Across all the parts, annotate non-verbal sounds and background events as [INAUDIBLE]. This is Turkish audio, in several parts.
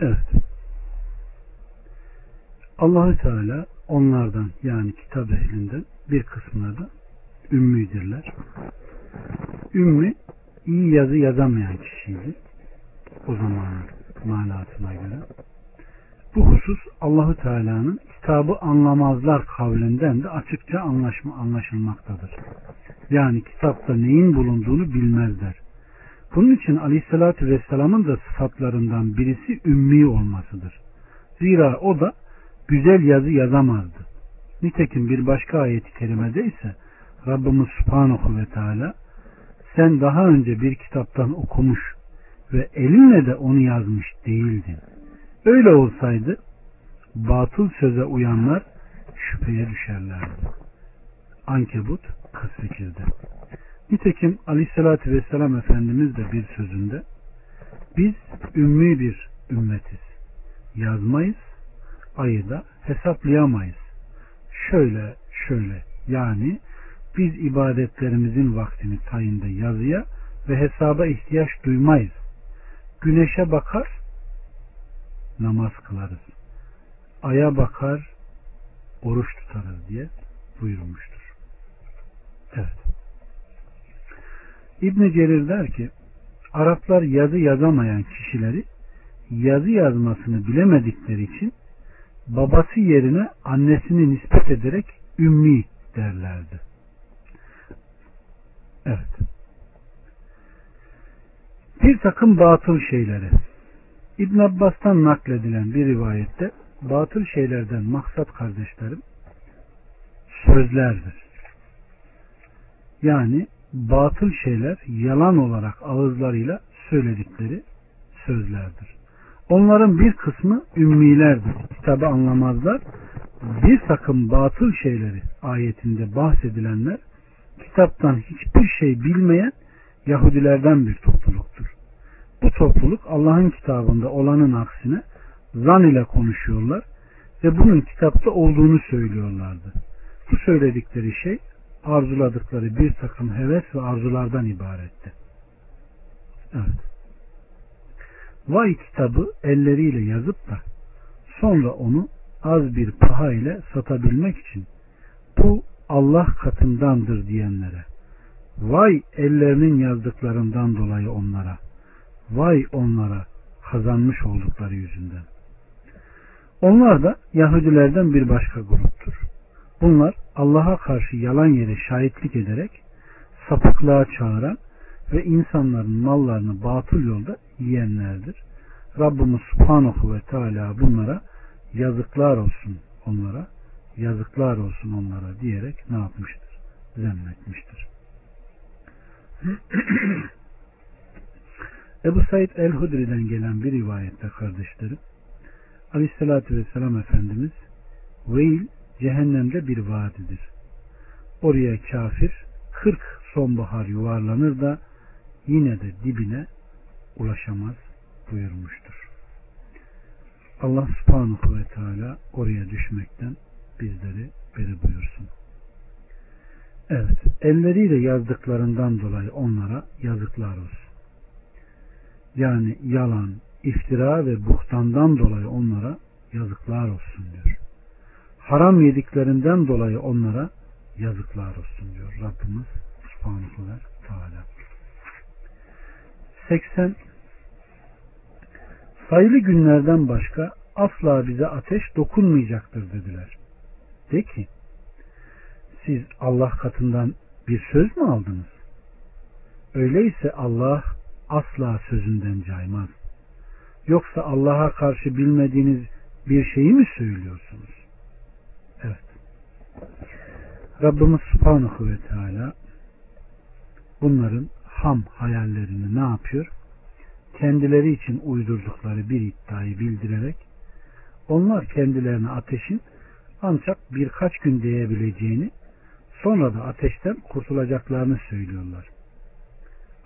Evet. Allahü Teala onlardan yani kitap ehlinden bir kısmına da ümmüdirler. Ümmü iyi yazı yazamayan kişiydi. O zamanın manasına göre. Bu husus Allahü Teala'nın kitabı anlamazlar kavlinden de açıkça anlaşma anlaşılmaktadır. Yani kitapta neyin bulunduğunu bilmezler. Bunun için Aleyhisselatü Vesselam'ın da sıfatlarından birisi ümmi olmasıdır. Zira o da güzel yazı yazamazdı. Nitekim bir başka ayeti kerimede ise Rabbimiz Subhanahu ve Teala sen daha önce bir kitaptan okumuş ve elinle de onu yazmış değildin. Öyle olsaydı batıl söze uyanlar şüpheye düşerlerdi. Ankebut 48'de. Nitekim Aleyhisselatü Vesselam Efendimiz de bir sözünde biz ümmi bir ümmetiz. Yazmayız, ayı da hesaplayamayız. Şöyle şöyle yani biz ibadetlerimizin vaktini tayinde yazıya ve hesaba ihtiyaç duymayız. Güneşe bakar, namaz kılarız. Aya bakar, oruç tutarız diye buyurmuştur. Evet. İbn Cerir der ki Araplar yazı yazamayan kişileri yazı yazmasını bilemedikleri için babası yerine annesini nispet ederek ümmi derlerdi. Evet. Bir takım batıl şeyleri İbn Abbas'tan nakledilen bir rivayette batıl şeylerden maksat kardeşlerim sözlerdir. Yani batıl şeyler yalan olarak ağızlarıyla söyledikleri sözlerdir. Onların bir kısmı ümmilerdir. Kitabı anlamazlar. Bir takım batıl şeyleri ayetinde bahsedilenler kitaptan hiçbir şey bilmeyen Yahudilerden bir topluluktur. Bu topluluk Allah'ın kitabında olanın aksine zan ile konuşuyorlar ve bunun kitapta olduğunu söylüyorlardı. Bu söyledikleri şey arzuladıkları bir takım heves ve arzulardan ibaretti. Evet. Vay kitabı elleriyle yazıp da sonra onu az bir paha ile satabilmek için bu Allah katındandır diyenlere vay ellerinin yazdıklarından dolayı onlara vay onlara kazanmış oldukları yüzünden. Onlar da Yahudilerden bir başka gruptur. Bunlar Allah'a karşı yalan yere şahitlik ederek sapıklığa çağıran ve insanların mallarını batıl yolda yiyenlerdir. Rabbimiz Subhanahu ve Teala bunlara yazıklar olsun onlara, yazıklar olsun onlara diyerek ne yapmıştır? Zemmetmiştir. [CLEARS THROAT] Ebu Said el-Hudri'den gelen bir rivayette kardeşlerim Aleyhisselatü Vesselam Efendimiz Veil cehennemde bir vadidir. Oraya kafir 40 sonbahar yuvarlanır da yine de dibine ulaşamaz buyurmuştur. Allah subhanahu ve teala oraya düşmekten bizleri beri buyursun. Evet, elleriyle yazdıklarından dolayı onlara yazıklar olsun. Yani yalan, iftira ve buhtandan dolayı onlara yazıklar olsun diyor. Haram yediklerinden dolayı onlara yazıklar olsun diyor Rabbimiz Subhanahu ve Teala. 80 sayılı günlerden başka asla bize ateş dokunmayacaktır dediler. De ki siz Allah katından bir söz mü aldınız? Öyleyse Allah asla sözünden caymaz. Yoksa Allah'a karşı bilmediğiniz bir şeyi mi söylüyorsunuz? Rabbimiz Subhanahu ve Teala bunların ham hayallerini ne yapıyor? Kendileri için uydurdukları bir iddiayı bildirerek onlar kendilerine ateşin ancak birkaç gün değebileceğini sonra da ateşten kurtulacaklarını söylüyorlar.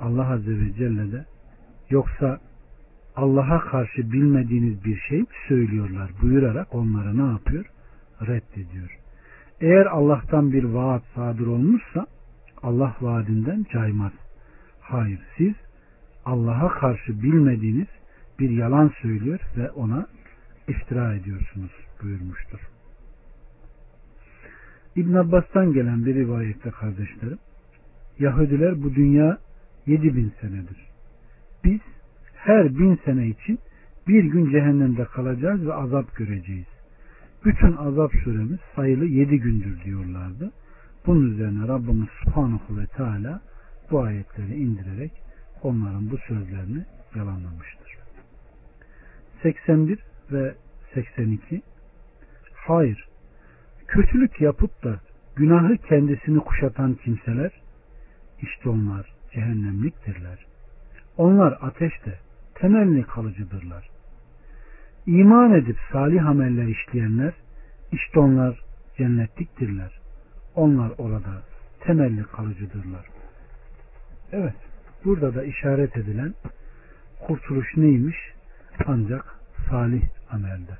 Allah Azze ve Celle de yoksa Allah'a karşı bilmediğiniz bir şey mi söylüyorlar buyurarak onlara ne yapıyor? Reddediyor. Eğer Allah'tan bir vaat sadır olmuşsa Allah vaadinden caymaz. Hayır siz Allah'a karşı bilmediğiniz bir yalan söylüyor ve ona iftira ediyorsunuz buyurmuştur. İbn Abbas'tan gelen bir rivayette kardeşlerim Yahudiler bu dünya yedi bin senedir. Biz her bin sene için bir gün cehennemde kalacağız ve azap göreceğiz. Bütün azap süremiz sayılı yedi gündür diyorlardı. Bunun üzerine Rabbimiz Subhanahu ve Teala bu ayetleri indirerek onların bu sözlerini yalanlamıştır. 81 ve 82 Hayır, kötülük yapıp da günahı kendisini kuşatan kimseler, işte onlar cehennemliktirler. Onlar ateşte temelli kalıcıdırlar. İman edip salih ameller işleyenler, işte onlar cennetliktirler. Onlar orada temelli kalıcıdırlar. Evet, burada da işaret edilen kurtuluş neymiş? Ancak salih amelde.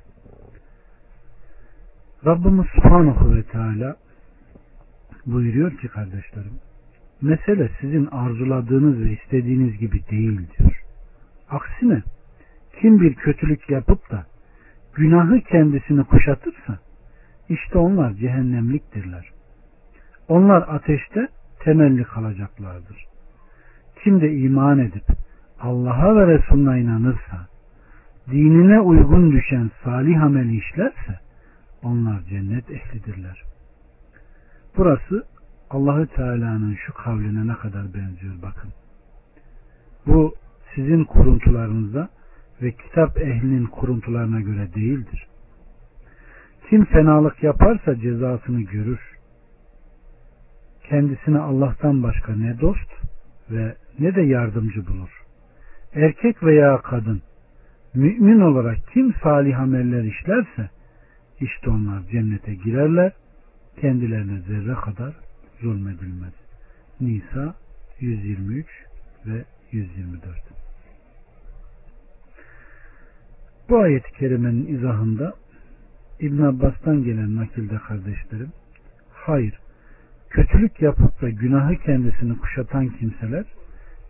Rabbimiz Subhanahu ve Teala buyuruyor ki kardeşlerim, mesele sizin arzuladığınız ve istediğiniz gibi değil diyor. Aksine kim bir kötülük yapıp da günahı kendisini kuşatırsa işte onlar cehennemliktirler. Onlar ateşte temelli kalacaklardır. Kim de iman edip Allah'a ve Resulüne inanırsa, dinine uygun düşen salih ameli işlerse, onlar cennet ehlidirler. Burası Allahü Teala'nın şu kavline ne kadar benziyor bakın. Bu sizin kuruntularınıza ve kitap ehlinin kuruntularına göre değildir. Kim fenalık yaparsa cezasını görür. Kendisine Allah'tan başka ne dost ve ne de yardımcı bulur. Erkek veya kadın mümin olarak kim salih ameller işlerse işte onlar cennete girerler. Kendilerine zerre kadar zulmedilmez. Nisa 123 ve 124 Bu ayet-i kerimenin izahında İbn Abbas'tan gelen nakilde kardeşlerim hayır kötülük yapıp da günahı kendisini kuşatan kimseler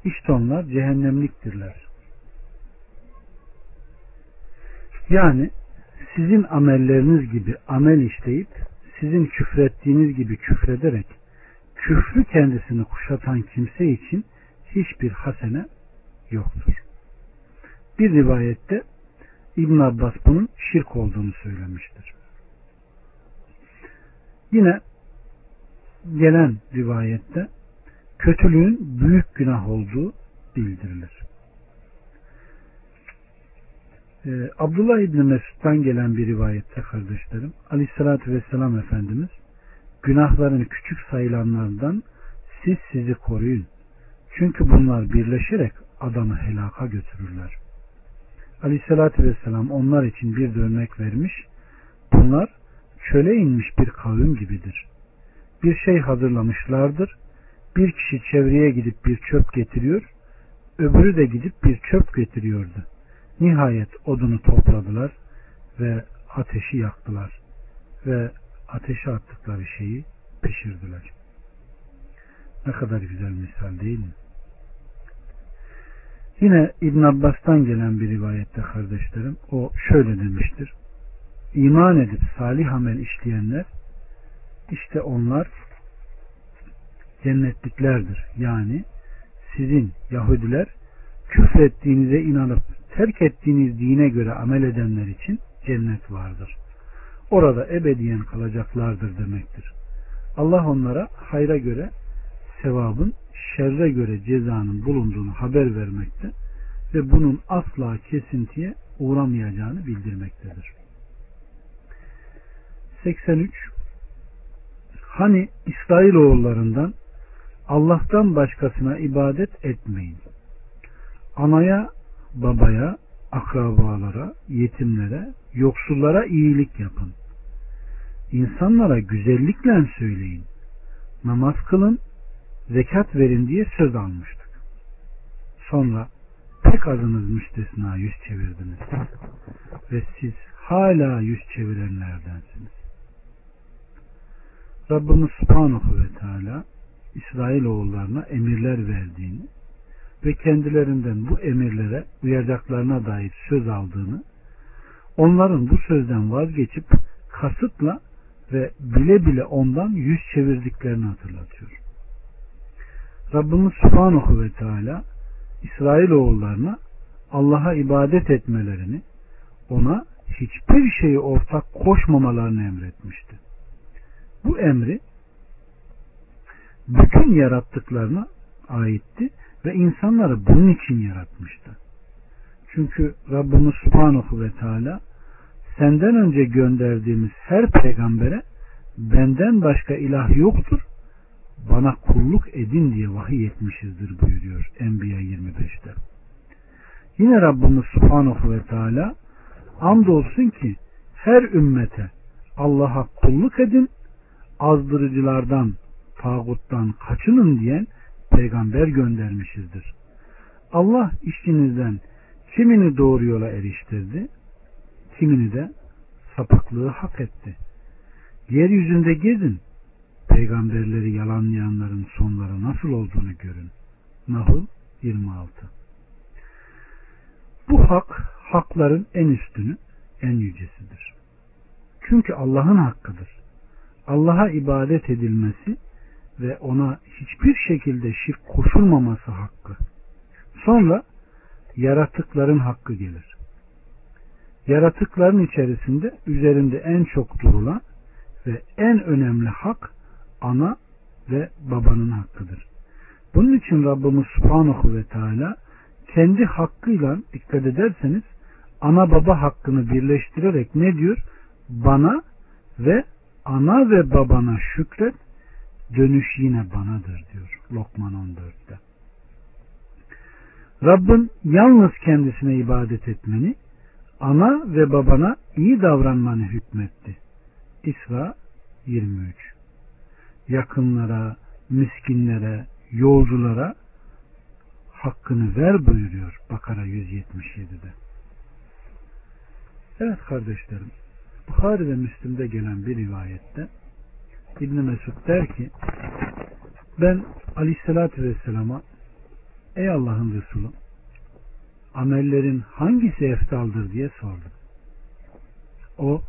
işte onlar cehennemliktirler. Yani sizin amelleriniz gibi amel işleyip sizin küfrettiğiniz gibi küfrederek küfrü kendisini kuşatan kimse için hiçbir hasene yoktur. Bir rivayette İbn Abbas bunun şirk olduğunu söylemiştir. Yine gelen rivayette kötülüğün büyük günah olduğu bildirilir. Ee, Abdullah İbni Mesud'dan gelen bir rivayette kardeşlerim Aleyhisselatü Vesselam Efendimiz günahların küçük sayılanlardan siz sizi koruyun. Çünkü bunlar birleşerek adamı helaka götürürler. Aleyhissalatü vesselam onlar için bir örnek vermiş. Bunlar çöle inmiş bir kavim gibidir. Bir şey hazırlamışlardır. Bir kişi çevreye gidip bir çöp getiriyor. Öbürü de gidip bir çöp getiriyordu. Nihayet odunu topladılar ve ateşi yaktılar. Ve ateşe attıkları şeyi pişirdiler. Ne kadar güzel misal değil mi? Yine İbn Abbas'tan gelen bir rivayette kardeşlerim o şöyle demiştir. İman edip salih amel işleyenler işte onlar cennetliklerdir. Yani sizin Yahudiler küfrettiğinize inanıp terk ettiğiniz dine göre amel edenler için cennet vardır. Orada ebediyen kalacaklardır demektir. Allah onlara hayra göre sevabın şerre göre cezanın bulunduğunu haber vermekte ve bunun asla kesintiye uğramayacağını bildirmektedir. 83 Hani İsrailoğullarından Allah'tan başkasına ibadet etmeyin. Anaya, babaya, akrabalara, yetimlere, yoksullara iyilik yapın. İnsanlara güzellikle söyleyin. Namaz kılın zekat verin diye söz almıştık. Sonra pek azınız müstesna yüz çevirdiniz. Ve siz hala yüz çevirenlerdensiniz. Rabbimiz Subhanahu ve Teala İsrail oğullarına emirler verdiğini ve kendilerinden bu emirlere uyacaklarına dair söz aldığını, onların bu sözden vazgeçip kasıtla ve bile bile ondan yüz çevirdiklerini hatırlatıyor. Rabbimiz Subhanahu ve Teala İsrailoğullarına Allah'a ibadet etmelerini, ona hiçbir şeyi ortak koşmamalarını emretmişti. Bu emri bütün yarattıklarına aitti ve insanları bunun için yaratmıştı. Çünkü Rabbimiz Subhanahu ve Teala senden önce gönderdiğimiz her peygambere benden başka ilah yoktur bana kulluk edin diye vahiy etmişizdir buyuruyor Enbiya 25'te. Yine Rabbimiz Subhanahu ve Teala andolsun ki her ümmete Allah'a kulluk edin azdırıcılardan tağuttan kaçının diyen peygamber göndermişizdir. Allah işinizden kimini doğru yola eriştirdi, kimini de sapıklığı hak etti. Yeryüzünde gezin, peygamberleri yalanlayanların sonları nasıl olduğunu görün. Nahl 26 Bu hak, hakların en üstünü, en yücesidir. Çünkü Allah'ın hakkıdır. Allah'a ibadet edilmesi ve ona hiçbir şekilde şirk koşulmaması hakkı. Sonra yaratıkların hakkı gelir. Yaratıkların içerisinde üzerinde en çok durulan ve en önemli hak ana ve babanın hakkıdır. Bunun için Rabbimiz Subhanahu ve Teala kendi hakkıyla dikkat ederseniz ana baba hakkını birleştirerek ne diyor? Bana ve ana ve babana şükret dönüş yine banadır diyor Lokman 14'te. Rabbin yalnız kendisine ibadet etmeni, ana ve babana iyi davranmanı hükmetti. İsra 23 Yakınlara, miskinlere, yolculara hakkını ver buyuruyor Bakara 177'de. Evet kardeşlerim, Bukhari ve Müslim'de gelen bir rivayette İbn Mesud der ki ben Aleyhisselatü Vesselam'a ey Allah'ın Resulü amellerin hangisi eftaldır diye sordum. O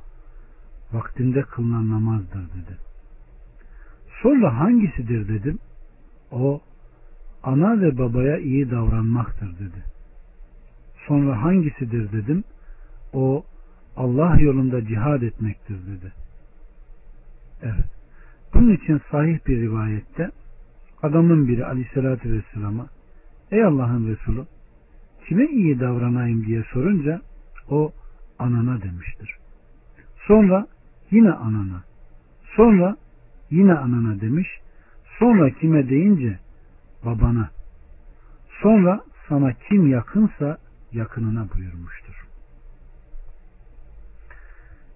vaktinde kılınan namazdır dedi. Sonra hangisidir dedim. O ana ve babaya iyi davranmaktır dedi. Sonra hangisidir dedim. O Allah yolunda cihad etmektir dedi. Evet. Bunun için sahih bir rivayette adamın biri aleyhissalatü vesselama ey Allah'ın Resulü kime iyi davranayım diye sorunca o anana demiştir. Sonra yine anana. Sonra yine anana demiş. Sonra kime deyince babana. Sonra sana kim yakınsa yakınına buyurmuştur.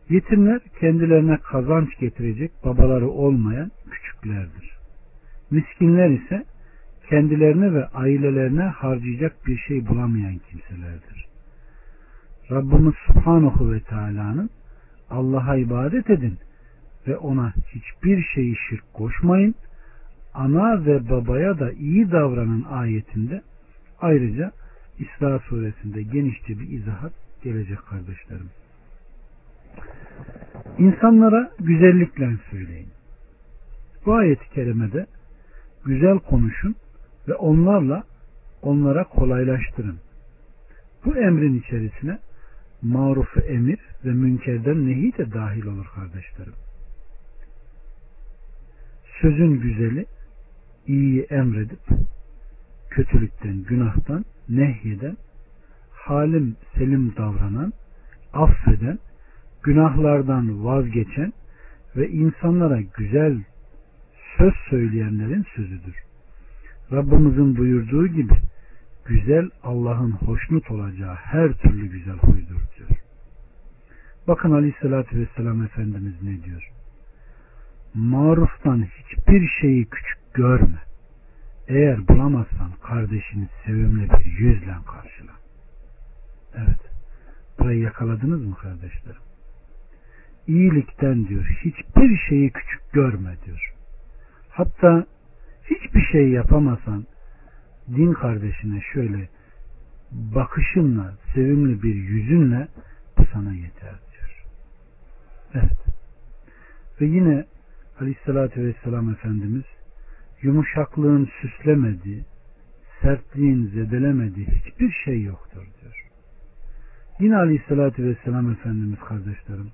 Yetimler kendilerine kazanç getirecek babaları olmayan küçüklerdir. Miskinler ise kendilerine ve ailelerine harcayacak bir şey bulamayan kimselerdir. Rabbimiz Subhanahu ve Teala'nın Allah'a ibadet edin ve ona hiçbir şeyi şirk koşmayın. Ana ve babaya da iyi davranın ayetinde ayrıca İsra suresinde genişçe bir izahat gelecek kardeşlerim. İnsanlara güzellikle söyleyin. Bu ayet-i kerimede güzel konuşun ve onlarla onlara kolaylaştırın. Bu emrin içerisine marufu emir ve münkerden nehi de dahil olur kardeşlerim. Sözün güzeli iyiyi emredip kötülükten, günahtan nehyeden, halim selim davranan, affeden, günahlardan vazgeçen ve insanlara güzel söz söyleyenlerin sözüdür. Rabbimizin buyurduğu gibi güzel Allah'ın hoşnut olacağı her türlü güzel huydur diyor. Bakın Aleyhisselatü Vesselam Efendimiz ne diyor? Maruftan hiçbir şeyi küçük görme. Eğer bulamazsan kardeşini sevimli bir yüzle karşıla. Evet. Burayı yakaladınız mı kardeşlerim? İyilikten diyor hiçbir şeyi küçük görme diyor. Hatta hiçbir şey yapamasan din kardeşine şöyle bakışınla, sevimli bir yüzünle bu sana yeter diyor. Evet. Ve yine Aleyhisselatü Vesselam Efendimiz yumuşaklığın süslemediği, sertliğin zedelemediği hiçbir şey yoktur diyor. Yine Aleyhisselatü Vesselam Efendimiz kardeşlerim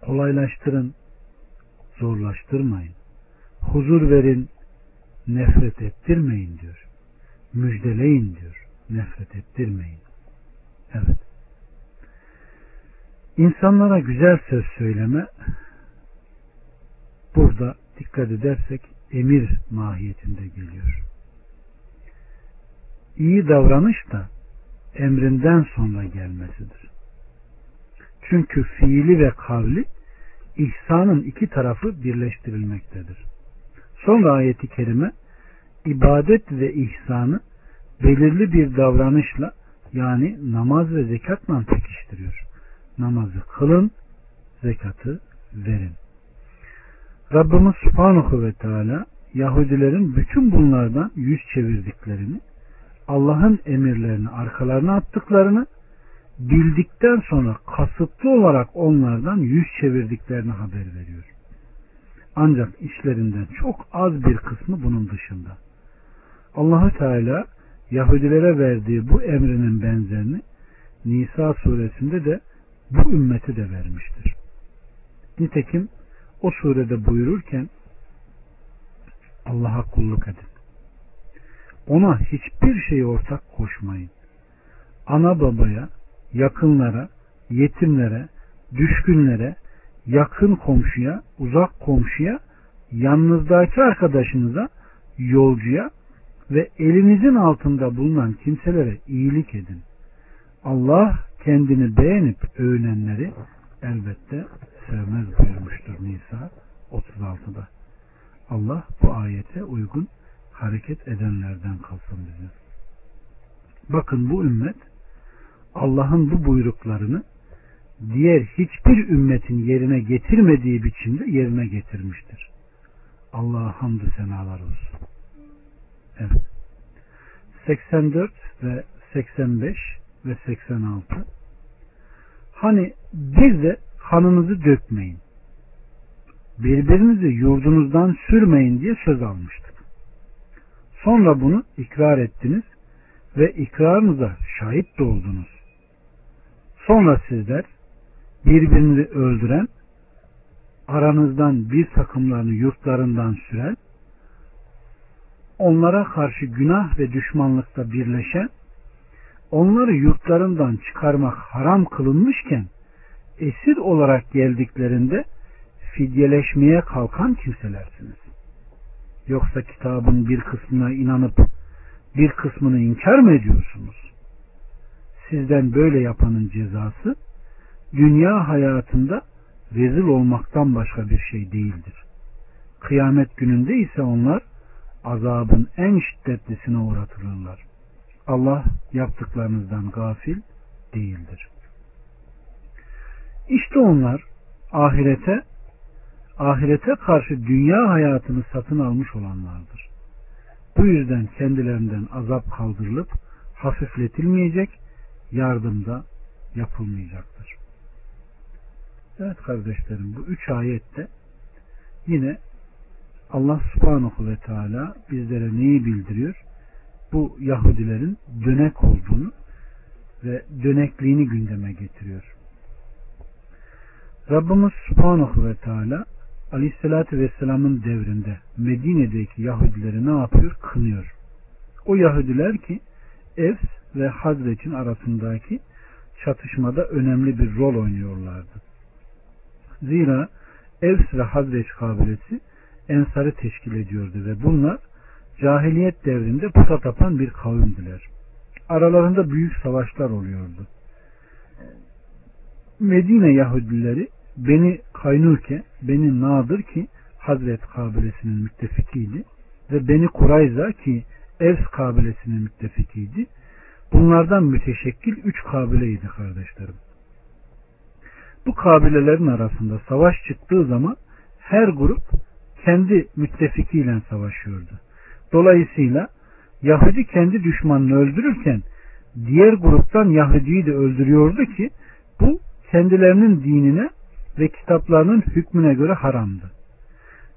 kolaylaştırın, zorlaştırmayın. Huzur verin, nefret ettirmeyin diyor. Müjdeleyin diyor. Nefret ettirmeyin. Evet. İnsanlara güzel söz söyleme burada dikkat edersek emir mahiyetinde geliyor. İyi davranış da emrinden sonra gelmesidir. Çünkü fiili ve kavli ihsanın iki tarafı birleştirilmektedir. Sonra ayeti kerime ibadet ve ihsanı belirli bir davranışla yani namaz ve zekatla pekiştiriyor. Namazı kılın, zekatı verin. Rabbimiz Subhanahu ve Teala Yahudilerin bütün bunlardan yüz çevirdiklerini, Allah'ın emirlerini arkalarına attıklarını, bildikten sonra kasıtlı olarak onlardan yüz çevirdiklerini haber veriyor. Ancak işlerinden çok az bir kısmı bunun dışında. Allahü Teala Yahudilere verdiği bu emrinin benzerini Nisa suresinde de bu ümmeti de vermiştir. Nitekim o surede buyururken Allah'a kulluk edin. Ona hiçbir şeyi ortak koşmayın. Ana babaya, yakınlara, yetimlere, düşkünlere, yakın komşuya, uzak komşuya, yanınızdaki arkadaşınıza, yolcuya ve elinizin altında bulunan kimselere iyilik edin. Allah kendini beğenip övünenleri elbette sevmez buyurmuştur Nisa 36'da. Allah bu ayete uygun hareket edenlerden kalsın bizi. Bakın bu ümmet Allah'ın bu buyruklarını diğer hiçbir ümmetin yerine getirmediği biçimde yerine getirmiştir. Allah'a hamdü senalar olsun. Evet. 84 ve 85 ve 86 Hani bir de kanınızı dökmeyin. Birbirinizi yurdunuzdan sürmeyin diye söz almıştık. Sonra bunu ikrar ettiniz ve ikrarınıza şahit de oldunuz. Sonra sizler birbirini öldüren, aranızdan bir takımlarını yurtlarından süren, onlara karşı günah ve düşmanlıkta birleşen, onları yurtlarından çıkarmak haram kılınmışken, esir olarak geldiklerinde fidyeleşmeye kalkan kimselersiniz. Yoksa kitabın bir kısmına inanıp bir kısmını inkar mı ediyorsunuz? Sizden böyle yapanın cezası dünya hayatında rezil olmaktan başka bir şey değildir. Kıyamet gününde ise onlar azabın en şiddetlisine uğratılırlar. Allah yaptıklarınızdan gafil değildir. İşte onlar ahirete ahirete karşı dünya hayatını satın almış olanlardır. Bu yüzden kendilerinden azap kaldırılıp hafifletilmeyecek, yardımda yapılmayacaktır. Evet kardeşlerim bu üç ayette yine Allah subhanahu ve teala bizlere neyi bildiriyor? Bu Yahudilerin dönek olduğunu ve dönekliğini gündeme getiriyor. Rabbimiz subhanahu ve teala Aleyhisselatü Vesselam'ın devrinde Medine'deki Yahudileri ne yapıyor? Kınıyor. O Yahudiler ki Evs ve Hazreç'in arasındaki çatışmada önemli bir rol oynuyorlardı. Zira Evs ve Hazreç kabilesi ensarı teşkil ediyordu ve bunlar cahiliyet devrinde puta tapan bir kavimdiler. Aralarında büyük savaşlar oluyordu. Medine Yahudileri Beni Kaynurke, Beni Nadır ki Hazret kabilesinin müttefikiydi ve Beni Kurayza ki Evs kabilesinin müttefikiydi. Bunlardan müteşekkil üç kabileydi kardeşlerim. Bu kabilelerin arasında savaş çıktığı zaman her grup kendi müttefikiyle savaşıyordu. Dolayısıyla Yahudi kendi düşmanını öldürürken diğer gruptan Yahudi'yi de öldürüyordu ki bu kendilerinin dinine ve kitaplarının hükmüne göre haramdı.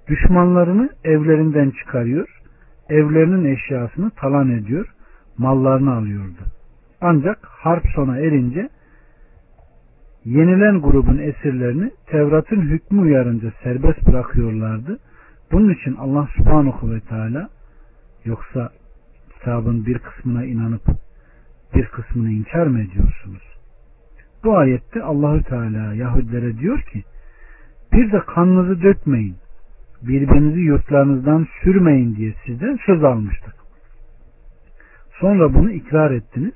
Düşmanlarını evlerinden çıkarıyor, evlerinin eşyasını talan ediyor, mallarını alıyordu. Ancak harp sona erince yenilen grubun esirlerini Tevrat'ın hükmü uyarınca serbest bırakıyorlardı. Bunun için Allah subhanahu ve teala yoksa kitabın bir kısmına inanıp bir kısmını inkar mı ediyorsunuz? Bu ayette Allahü Teala Yahudilere diyor ki bir de kanınızı dökmeyin birbirinizi yurtlarınızdan sürmeyin diye sizden söz almıştık. Sonra bunu ikrar ettiniz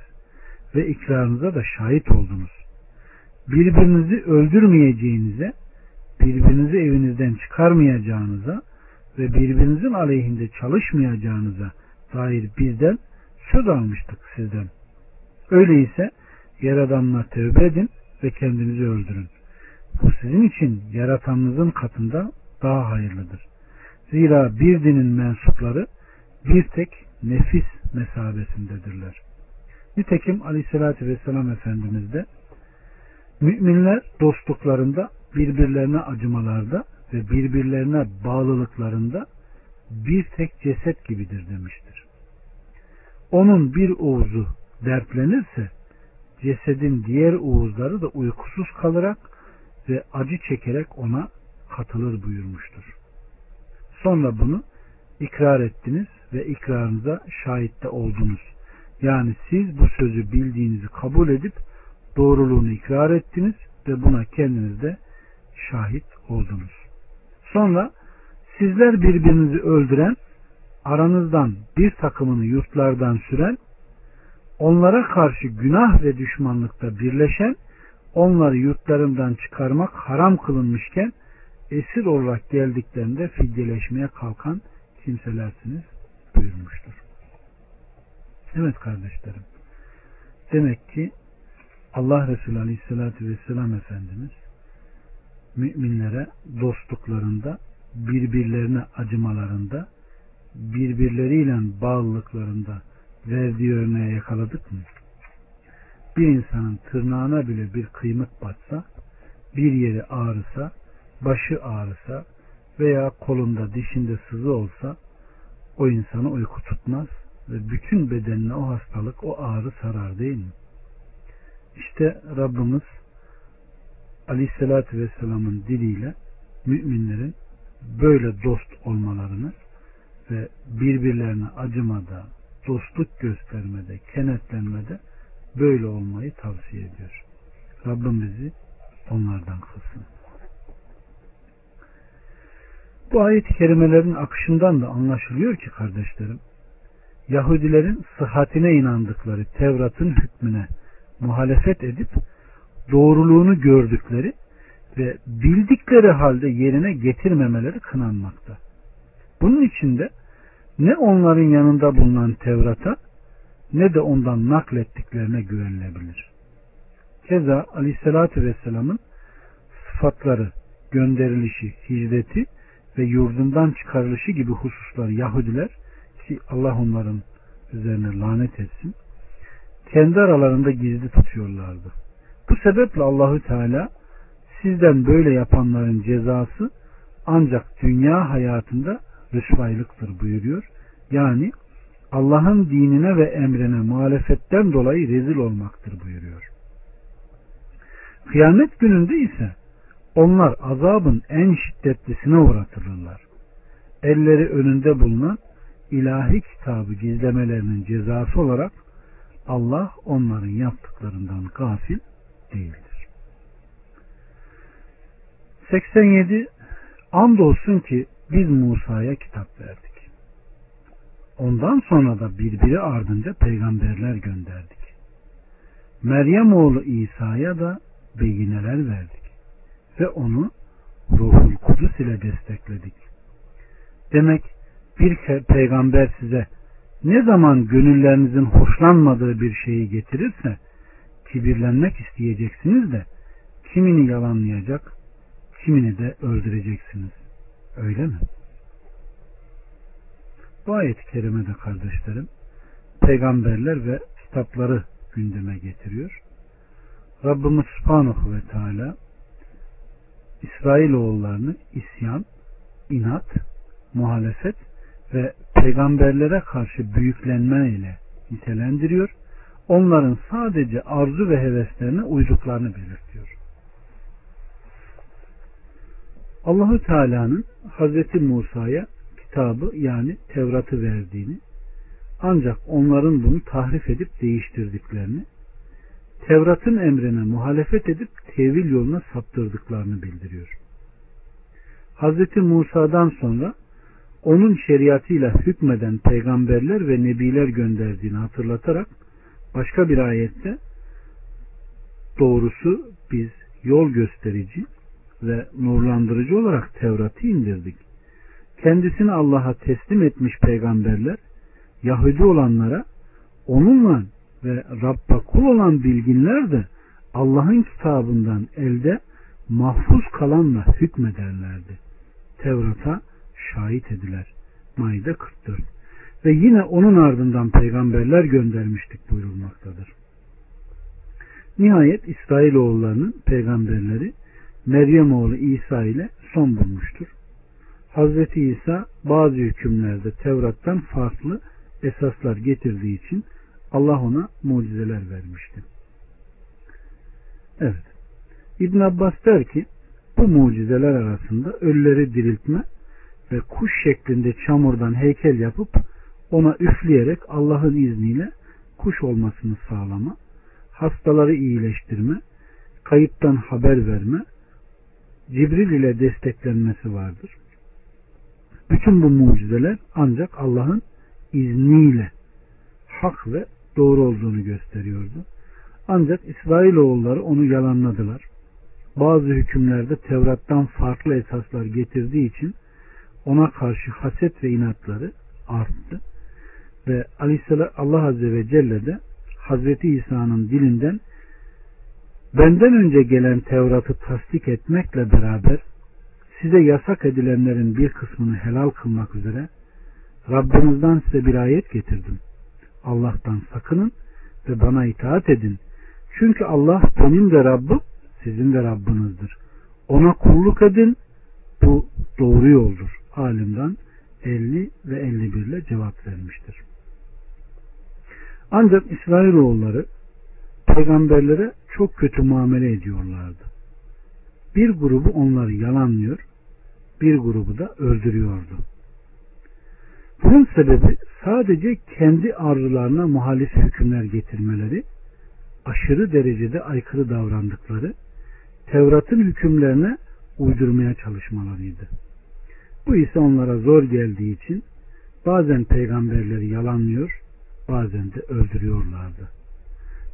ve ikrarınıza da şahit oldunuz. Birbirinizi öldürmeyeceğinize, birbirinizi evinizden çıkarmayacağınıza ve birbirinizin aleyhinde çalışmayacağınıza dair bizden söz almıştık sizden. Öyleyse Yaradan'la tövbe edin ve kendinizi öldürün. Bu sizin için yaratanınızın katında daha hayırlıdır. Zira bir dinin mensupları bir tek nefis mesabesindedirler. Nitekim aleyhissalatü vesselam Efendimiz de müminler dostluklarında birbirlerine acımalarda ve birbirlerine bağlılıklarında bir tek ceset gibidir demiştir. Onun bir oğuzu dertlenirse cesedin diğer oğuzları da uykusuz kalarak ve acı çekerek ona katılır buyurmuştur. Sonra bunu ikrar ettiniz ve ikrarınıza şahitte oldunuz. Yani siz bu sözü bildiğinizi kabul edip doğruluğunu ikrar ettiniz ve buna kendiniz de şahit oldunuz. Sonra sizler birbirinizi öldüren, aranızdan bir takımını yurtlardan süren, onlara karşı günah ve düşmanlıkta birleşen, onları yurtlarından çıkarmak haram kılınmışken, esir olarak geldiklerinde fidyeleşmeye kalkan kimselersiniz buyurmuştur. Evet kardeşlerim. Demek ki Allah Resulü Aleyhisselatü Vesselam Efendimiz müminlere dostluklarında, birbirlerine acımalarında, birbirleriyle bağlılıklarında verdiği örneğe yakaladık mı? Bir insanın tırnağına bile bir kıymık batsa, bir yeri ağrısa, başı ağrısa veya kolunda dişinde sızı olsa o insanı uyku tutmaz ve bütün bedenine o hastalık, o ağrı sarar değil mi? İşte Rabbimiz Aleyhisselatü Vesselam'ın diliyle müminlerin böyle dost olmalarını ve birbirlerine acımada, dostluk göstermede, kenetlenmede böyle olmayı tavsiye ediyor. Rabbim bizi onlardan kılsın. Bu ayet-i kerimelerin akışından da anlaşılıyor ki kardeşlerim, Yahudilerin sıhhatine inandıkları Tevrat'ın hükmüne muhalefet edip doğruluğunu gördükleri ve bildikleri halde yerine getirmemeleri kınanmakta. Bunun için de ne onların yanında bulunan Tevrat'a ne de ondan naklettiklerine güvenilebilir. Keza Aleyhisselatü Vesselam'ın sıfatları, gönderilişi, hicreti ve yurdundan çıkarılışı gibi hususları Yahudiler ki Allah onların üzerine lanet etsin kendi aralarında gizli tutuyorlardı. Bu sebeple Allahü Teala sizden böyle yapanların cezası ancak dünya hayatında rüsvaylıktır buyuruyor. Yani Allah'ın dinine ve emrine muhalefetten dolayı rezil olmaktır buyuruyor. Kıyamet gününde ise onlar azabın en şiddetlisine uğratılırlar. Elleri önünde bulunan ilahi kitabı gizlemelerinin cezası olarak Allah onların yaptıklarından gafil değildir. 87 Andolsun ki biz Musa'ya kitap verdik. Ondan sonra da birbiri ardınca peygamberler gönderdik. Meryem oğlu İsa'ya da beyineler verdik ve onu ruhul kudüs ile destekledik. Demek bir peygamber size ne zaman gönüllerinizin hoşlanmadığı bir şeyi getirirse kibirlenmek isteyeceksiniz de kimini yalanlayacak, kimini de öldüreceksiniz. Öyle mi? Bu ayet-i kerimede kardeşlerim peygamberler ve kitapları gündeme getiriyor. Rabbimiz Subhanahu ve Teala İsrailoğullarını isyan, inat, muhalefet ve peygamberlere karşı büyüklenme ile nitelendiriyor. Onların sadece arzu ve heveslerine uyduklarını belirtiyor. Allahü Teala'nın Hazreti Musa'ya kitabı yani Tevrat'ı verdiğini ancak onların bunu tahrif edip değiştirdiklerini Tevrat'ın emrine muhalefet edip tevil yoluna saptırdıklarını bildiriyor. Hazreti Musa'dan sonra onun şeriatıyla hükmeden peygamberler ve nebiler gönderdiğini hatırlatarak başka bir ayette doğrusu biz yol gösterici ve nurlandırıcı olarak Tevrat'ı indirdik. Kendisini Allah'a teslim etmiş peygamberler Yahudi olanlara onunla ve Rabb'a kul olan bilginler de Allah'ın kitabından elde mahfuz kalanla hükmederlerdi. Tevrat'a şahit ediler. Maide 44. Ve yine onun ardından peygamberler göndermiştik buyurulmaktadır. Nihayet İsrailoğullarının peygamberleri Meryem oğlu İsa ile son bulmuştur. Hazreti İsa bazı hükümlerde Tevrat'tan farklı esaslar getirdiği için Allah ona mucizeler vermişti. Evet. İbn Abbas der ki bu mucizeler arasında ölüleri diriltme ve kuş şeklinde çamurdan heykel yapıp ona üfleyerek Allah'ın izniyle kuş olmasını sağlama, hastaları iyileştirme, kayıptan haber verme, Cibril ile desteklenmesi vardır. Bütün bu mucizeler ancak Allah'ın izniyle hak ve doğru olduğunu gösteriyordu. Ancak İsrailoğulları onu yalanladılar. Bazı hükümlerde Tevrat'tan farklı esaslar getirdiği için ona karşı haset ve inatları arttı. Ve Allah Azze ve Celle de Hazreti İsa'nın dilinden benden önce gelen Tevrat'ı tasdik etmekle beraber size yasak edilenlerin bir kısmını helal kılmak üzere Rabbinizden size bir ayet getirdim. Allah'tan sakının ve bana itaat edin. Çünkü Allah benim de Rabbim, sizin de Rabbinizdir. Ona kulluk edin. Bu doğru yoldur. Alimden 50 ve 51 ile cevap vermiştir. Ancak İsrailoğulları peygamberlere çok kötü muamele ediyorlardı. Bir grubu onları yalanlıyor, bir grubu da öldürüyordu. Bunun sebebi sadece kendi arzularına muhalif hükümler getirmeleri, aşırı derecede aykırı davrandıkları, Tevrat'ın hükümlerine uydurmaya çalışmalarıydı. Bu ise onlara zor geldiği için bazen peygamberleri yalanlıyor, bazen de öldürüyorlardı.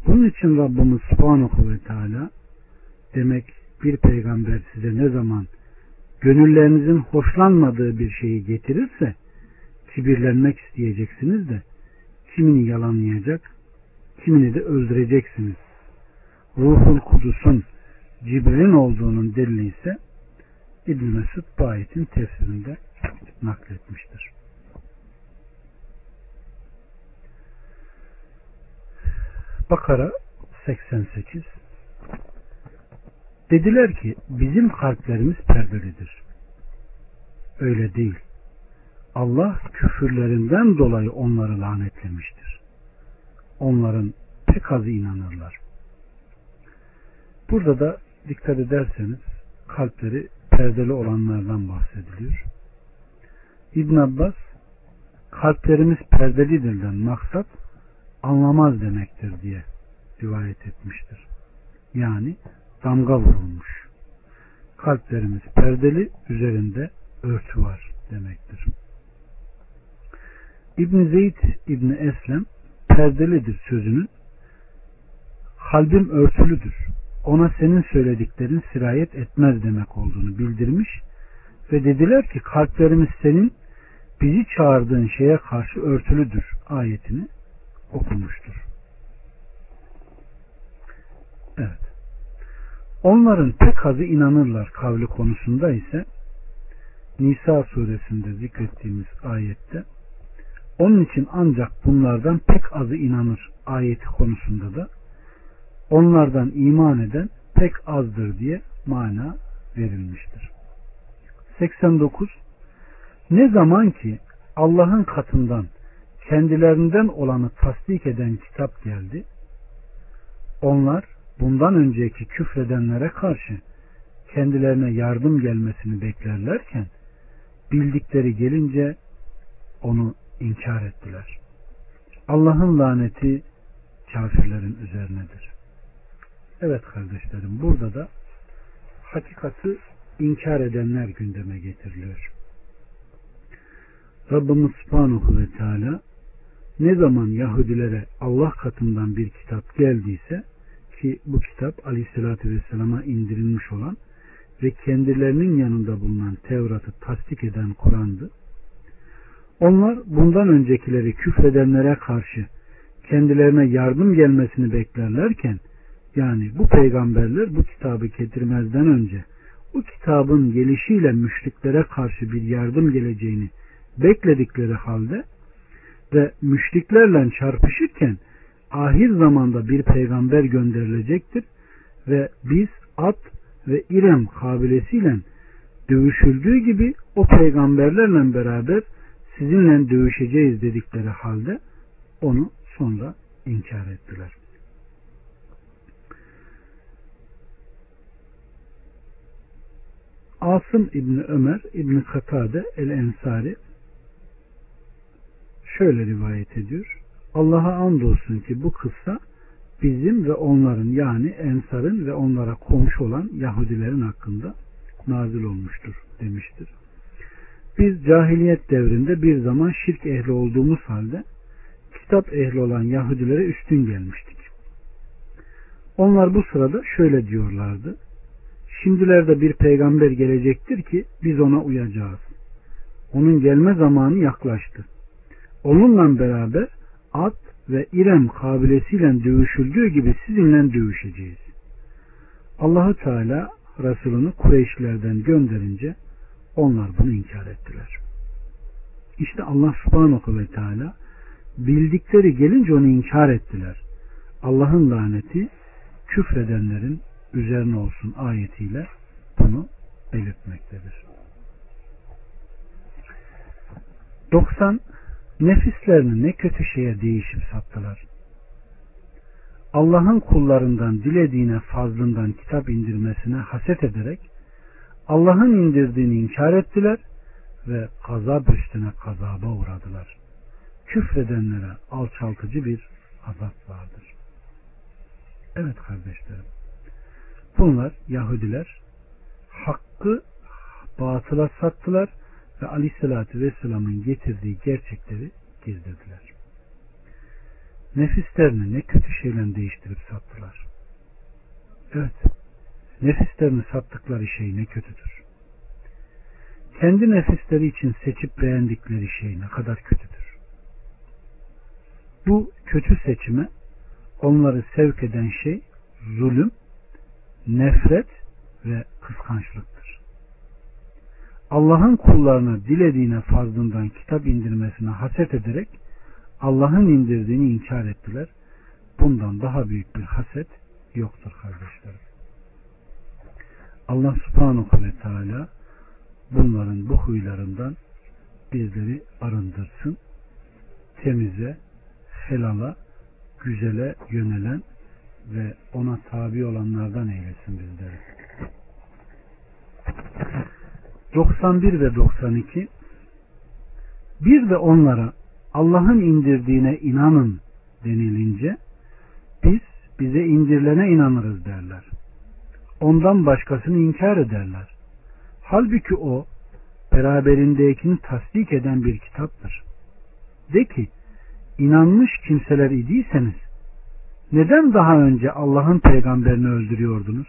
Bunun için Rabbimiz Subhanahu ve Teala demek bir peygamber size ne zaman gönüllerinizin hoşlanmadığı bir şeyi getirirse kibirlenmek isteyeceksiniz de kimini yalanlayacak, kimini de öldüreceksiniz. Ruhul Kudus'un Cibril'in olduğunun delili ise İbn Mesud bu ayetin tefsirinde nakletmiştir. Bakara 88 Dediler ki bizim kalplerimiz perdelidir. Öyle değil. Allah küfürlerinden dolayı onları lanetlemiştir. Onların pek azı inanırlar. Burada da dikkat ederseniz kalpleri perdeli olanlardan bahsediliyor. İbn Abbas kalplerimiz perdelidirden maksat anlamaz demektir diye rivayet etmiştir. Yani damga vurulmuş. Kalplerimiz perdeli, üzerinde örtü var demektir. İbn Zeyd İbn Eslem perdelidir sözünün kalbim örtülüdür. Ona senin söylediklerin sirayet etmez demek olduğunu bildirmiş ve dediler ki kalplerimiz senin bizi çağırdığın şeye karşı örtülüdür ayetini okumuştur. Evet. Onların pek azı inanırlar kavli konusunda ise Nisa suresinde zikrettiğimiz ayette Onun için ancak bunlardan pek azı inanır ayeti konusunda da onlardan iman eden pek azdır diye mana verilmiştir. 89 Ne zaman ki Allah'ın katından kendilerinden olanı tasdik eden kitap geldi, onlar bundan önceki küfredenlere karşı kendilerine yardım gelmesini beklerlerken bildikleri gelince onu inkar ettiler. Allah'ın laneti kafirlerin üzerinedir. Evet kardeşlerim burada da hakikati inkar edenler gündeme getiriliyor. Rabbimiz Subhanahu ve Teala ne zaman Yahudilere Allah katından bir kitap geldiyse ki bu kitap Aleyhisselatü Vesselam'a indirilmiş olan ve kendilerinin yanında bulunan Tevrat'ı tasdik eden Kur'an'dı. Onlar bundan öncekileri küfredenlere karşı kendilerine yardım gelmesini beklerlerken yani bu peygamberler bu kitabı getirmezden önce bu kitabın gelişiyle müşriklere karşı bir yardım geleceğini bekledikleri halde ve müşriklerle çarpışırken ahir zamanda bir peygamber gönderilecektir ve biz at ve İrem kabilesiyle dövüşüldüğü gibi o peygamberlerle beraber sizinle dövüşeceğiz dedikleri halde onu sonra inkar ettiler. Asım İbni Ömer İbni Katade El Ensari şöyle rivayet ediyor. Allah'a andolsun ki bu kıssa bizim ve onların yani Ensar'ın ve onlara komşu olan Yahudilerin hakkında nazil olmuştur demiştir. Biz cahiliyet devrinde bir zaman şirk ehli olduğumuz halde kitap ehli olan Yahudilere üstün gelmiştik. Onlar bu sırada şöyle diyorlardı. Şimdilerde bir peygamber gelecektir ki biz ona uyacağız. Onun gelme zamanı yaklaştı. Onunla beraber at ve İrem kabilesiyle dövüşüldüğü gibi sizinle dövüşeceğiz. Allahu Teala Resulünü Kureyşlerden gönderince onlar bunu inkar ettiler. İşte Allah subhanahu ve teala bildikleri gelince onu inkar ettiler. Allah'ın laneti küfredenlerin üzerine olsun ayetiyle bunu belirtmektedir. 90 Nefislerini ne kötü şeye değişip sattılar. Allah'ın kullarından dilediğine fazlından kitap indirmesine haset ederek Allah'ın indirdiğini inkar ettiler ve gazap üstüne kazaba uğradılar. Küfredenlere alçaltıcı bir azap vardır. Evet kardeşlerim. Bunlar Yahudiler hakkı batıla sattılar ve Aleyhisselatü Vesselam'ın getirdiği gerçekleri gizlediler. Nefislerini ne kötü şeyle değiştirip sattılar. Evet, nefislerini sattıkları şey ne kötüdür. Kendi nefisleri için seçip beğendikleri şey ne kadar kötüdür. Bu kötü seçime onları sevk eden şey zulüm, nefret ve kıskançlıktır. Allah'ın kullarına dilediğine fazlından kitap indirmesine haset ederek Allah'ın indirdiğini inkar ettiler. Bundan daha büyük bir haset yoktur kardeşlerim. Allah subhanahu ve teala bunların bu huylarından bizleri arındırsın. Temize, helala, güzele yönelen ve ona tabi olanlardan eylesin bizleri. 91 ve 92 Bir de onlara Allah'ın indirdiğine inanın denilince biz bize indirilene inanırız derler. Ondan başkasını inkar ederler. Halbuki o beraberindekini tasdik eden bir kitaptır. De ki inanmış kimseler idiyseniz neden daha önce Allah'ın peygamberini öldürüyordunuz?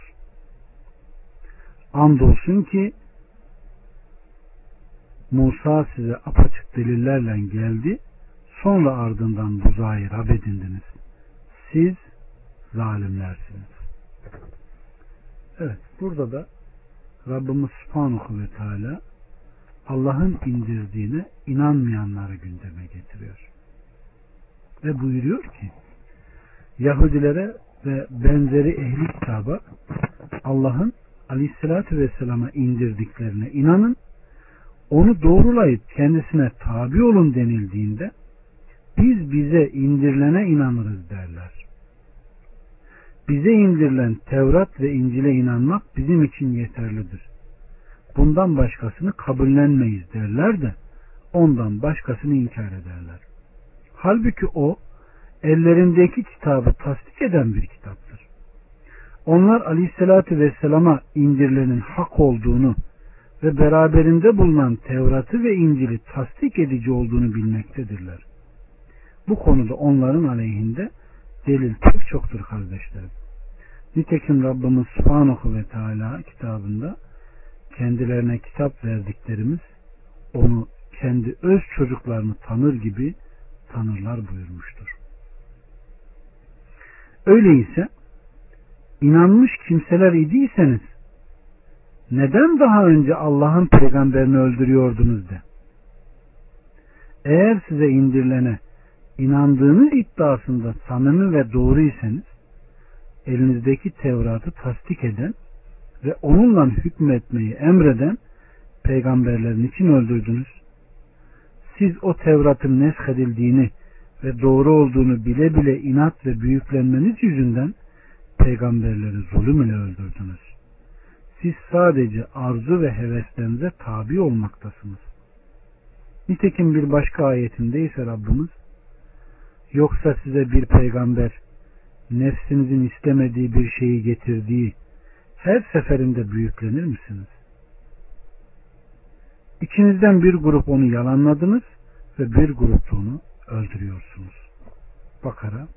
Andolsun ki Musa size apaçık delillerle geldi. Sonra ardından buzağı Rab edindiniz. Siz zalimlersiniz. Evet burada da Rabbimiz Subhanahu ve Teala Allah'ın indirdiğine inanmayanları gündeme getiriyor. ve buyuruyor ki Yahudilere ve benzeri ehli kitaba Allah'ın Aleyhisselatü Vesselam'a indirdiklerine inanın onu doğrulayıp kendisine tabi olun denildiğinde biz bize indirilene inanırız derler. Bize indirilen Tevrat ve İncil'e inanmak bizim için yeterlidir. Bundan başkasını kabullenmeyiz derler de ondan başkasını inkar ederler. Halbuki o ellerindeki kitabı tasdik eden bir kitaptır. Onlar aleyhissalatü vesselama indirilenin hak olduğunu ve beraberinde bulunan Tevrat'ı ve İncil'i tasdik edici olduğunu bilmektedirler. Bu konuda onların aleyhinde delil pek çoktur kardeşlerim. Nitekim Rabbimiz Subhanahu ve Teala kitabında kendilerine kitap verdiklerimiz onu kendi öz çocuklarını tanır gibi tanırlar buyurmuştur. Öyleyse inanmış kimseler idiyseniz neden daha önce Allah'ın peygamberini öldürüyordunuz de. Eğer size indirilene inandığınız iddiasında samimi ve doğru iseniz elinizdeki Tevrat'ı tasdik eden ve onunla hükmetmeyi emreden peygamberlerin için öldürdünüz. Siz o Tevrat'ın neshedildiğini ve doğru olduğunu bile bile inat ve büyüklenmeniz yüzünden peygamberleri zulüm ile öldürdünüz. Siz sadece arzu ve heveslerinize tabi olmaktasınız. Nitekim bir başka ayetinde ise Rabbimiz yoksa size bir peygamber nefsinizin istemediği bir şeyi getirdiği her seferinde büyüklenir misiniz? İçinizden bir grup onu yalanladınız ve bir grup onu öldürüyorsunuz. Bakara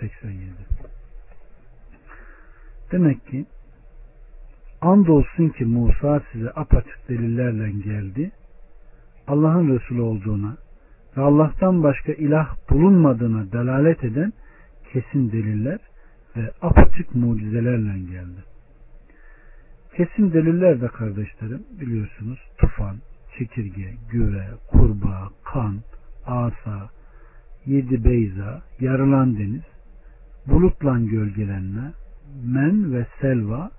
87 Demek ki andolsun ki Musa size apaçık delillerle geldi. Allah'ın Resulü olduğuna ve Allah'tan başka ilah bulunmadığına delalet eden kesin deliller ve apaçık mucizelerle geldi. Kesin deliller de kardeşlerim biliyorsunuz tufan, çekirge, güve, kurbağa, kan, asa, yedi beyza, yarılan deniz, bulutla gölgelenme, men ve selva,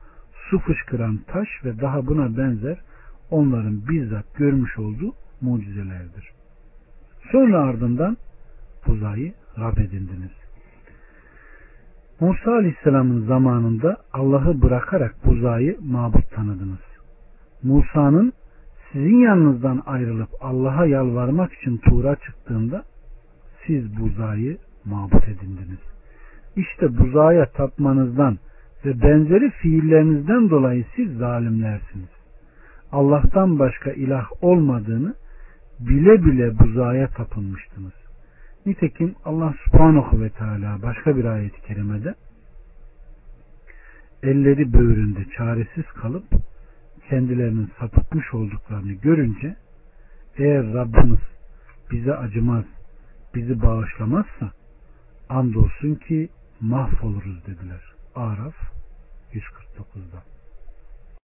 su fışkıran taş ve daha buna benzer onların bizzat görmüş olduğu mucizelerdir. Sonra ardından buzayı Rab edindiniz. Musa Aleyhisselam'ın zamanında Allah'ı bırakarak buzayı mabut tanıdınız. Musa'nın sizin yanınızdan ayrılıp Allah'a yalvarmak için Tuğra çıktığında siz buzayı mabut edindiniz. İşte buzaya tapmanızdan ve benzeri fiillerinizden dolayı siz zalimlersiniz. Allah'tan başka ilah olmadığını bile bile buzaya tapınmıştınız. Nitekim Allah subhanahu ve teala başka bir ayet-i kerimede elleri böğründe çaresiz kalıp kendilerinin sapıtmış olduklarını görünce eğer Rabbimiz bize acımaz, bizi bağışlamazsa andolsun ki mahvoluruz dediler. Araf 149'da.